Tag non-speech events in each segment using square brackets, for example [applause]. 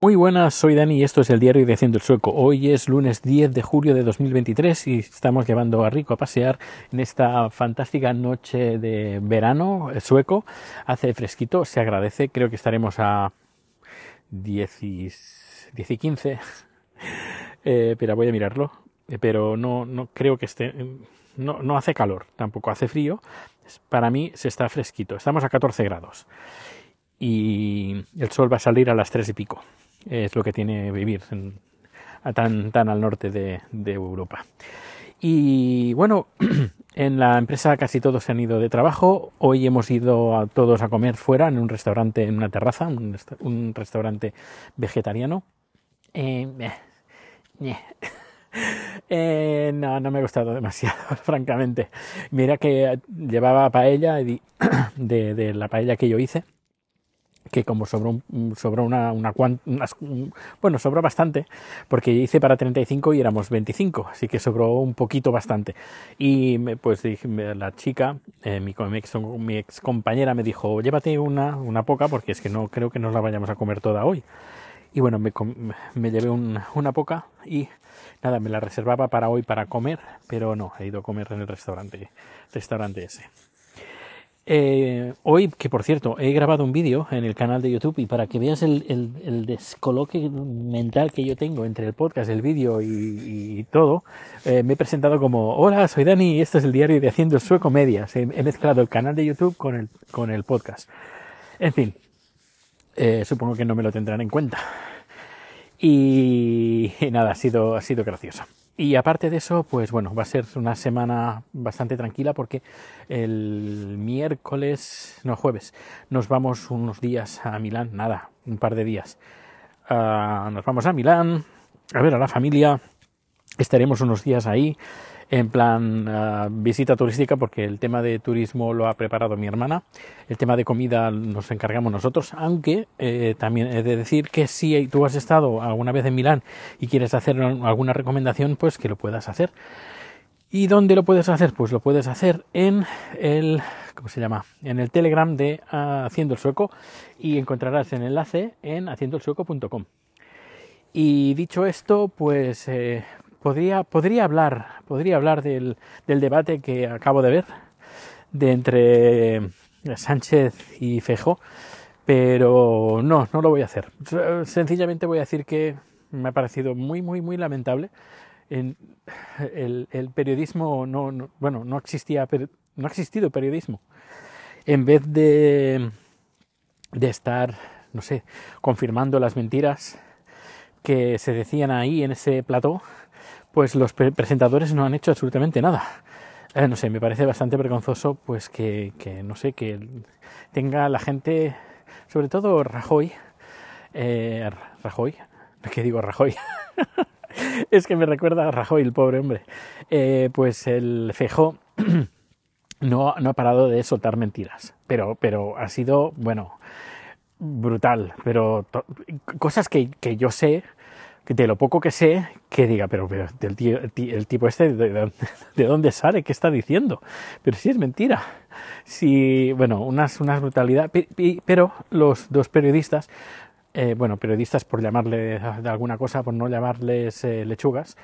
Muy buenas, soy Dani y esto es el diario de Haciendo el Sueco. Hoy es lunes 10 de julio de 2023 y estamos llevando a Rico a pasear en esta fantástica noche de verano sueco. Hace fresquito, se agradece, creo que estaremos a 10 y, 10 y 15, [laughs] eh, pero voy a mirarlo. Eh, pero no, no creo que esté, no, no hace calor, tampoco hace frío. Para mí se está fresquito, estamos a 14 grados y el sol va a salir a las tres y pico es lo que tiene vivir tan, tan al norte de, Europa. Y bueno, [clears throat] en la empresa casi todos se han ido de trabajo. Hoy hemos ido a todos a comer fuera en un restaurante, en una terraza, un, restaurante vegetariano. Eh, [laughs] eh, no, no me ha gustado demasiado, [laughs] francamente. Mira que llevaba paella [clears throat] de, de la paella que yo hice que como sobró, sobró una, una, bueno, sobró bastante, porque hice para 35 y éramos 25, así que sobró un poquito bastante. Y pues dije, la chica, eh, mi, mi, ex, compañera me dijo, llévate una, una poca, porque es que no creo que nos la vayamos a comer toda hoy. Y bueno, me, me llevé una poca y nada, me la reservaba para hoy para comer, pero no, he ido a comer en el restaurante, restaurante ese. Eh, hoy, que por cierto, he grabado un vídeo en el canal de YouTube y para que veas el, el, descoloque mental que yo tengo entre el podcast, el vídeo y, todo, eh, me he presentado como, hola, soy Dani y este es el diario de Haciendo el Sueco Medias. He, mezclado el canal de YouTube con el, con el podcast. En fin, eh, supongo que no me lo tendrán en cuenta. Y, y nada, ha sido, ha sido gracioso. Y aparte de eso, pues bueno, va a ser una semana bastante tranquila porque el miércoles, no jueves, nos vamos unos días a Milán, nada, un par de días. Ah, nos vamos a Milán a ver a la familia, estaremos unos días ahí en plan ah, visita turística porque el tema de turismo lo ha preparado mi hermana, el tema de comida nos encargamos nosotros, aunque eh, también he de decir que si tú has estado alguna vez en Milán y quieres hacer alguna recomendación, pues que lo puedas hacer. ¿Y dónde lo puedes hacer? Pues lo puedes hacer en el ¿cómo se llama? En el Telegram de Haciendo el Sueco y encontrarás el enlace en haciendoelsueco.com. Y dicho esto, pues eh, podría, podría hablar, podría hablar del, del debate que acabo de ver de entre Sánchez y Fejo, pero no, no lo voy a hacer. Sencillamente voy a decir que me ha parecido muy, muy, muy lamentable. En el, el periodismo no, bueno, no existía, no ha existido periodismo. En vez de, de estar, no sé, confirmando las mentiras que se decían ahí en ese plató, pues los presentadores no han hecho absolutamente nada. Eh, no sé, me parece bastante vergonzoso pues que, que, no sé, que tenga la gente, sobre todo Rajoy, eh, Rajoy, [laughs] ¿qué digo Rajoy? [laughs] es que me recuerda a Rajoy, el pobre hombre. Eh, pues el Fejo [clears throat] no, no ha parado de soltar mentiras, pero, pero ha sido, bueno, brutal, pero cosas que, que yo sé de lo poco que sé, que diga, pero, el, tipo este, de, dónde sale? ¿Qué está diciendo? Pero si es mentira. Si, bueno, unas, unas brutalidad. Pero los dos periodistas, eh, bueno, periodistas por llamarle de alguna cosa, por no llamarles eh, lechugas,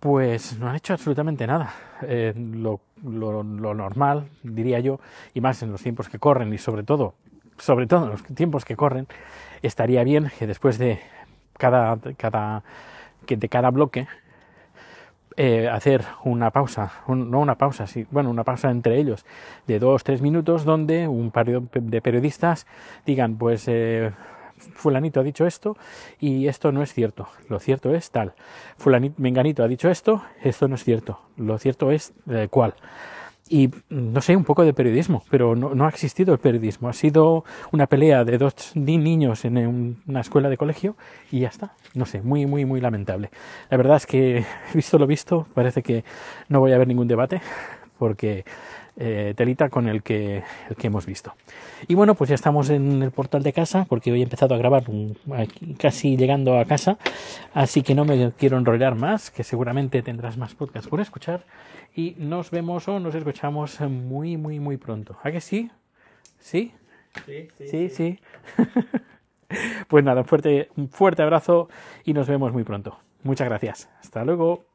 pues no han hecho absolutamente nada. Eh, lo, lo, lo normal, diría yo, y más en los tiempos que corren, y sobre todo, sobre todo en los tiempos que corren, estaría bien que después de cada, cada, de cada bloque eh, hacer una pausa, no una pausa, sí, bueno, una pausa entre ellos de dos, tres minutos donde un par de periodistas digan, pues eh, fulanito ha dicho esto y esto no es cierto, lo cierto es tal, fulanito, menganito ha dicho esto, esto no es cierto, lo cierto es eh, cuál y no sé, un poco de periodismo, pero no, ha existido el periodismo. Ha sido una pelea de dos niños en una escuela de colegio y ya está. No sé, muy, muy, muy lamentable. La verdad es que, [laughs] visto lo visto, parece que no voy a haber ningún debate porque eh, telita con el que, el que hemos visto. Y bueno, pues ya estamos en el portal de casa porque hoy he empezado a grabar casi llegando a casa, así que no me quiero enrollar más, que seguramente tendrás más podcasts por escuchar y nos vemos o nos escuchamos muy, muy, muy pronto. ¿A que sí? ¿Sí? Sí, sí. sí. sí. [laughs] Pues nada, un fuerte, un fuerte abrazo y nos vemos muy pronto. Muchas gracias. Hasta luego.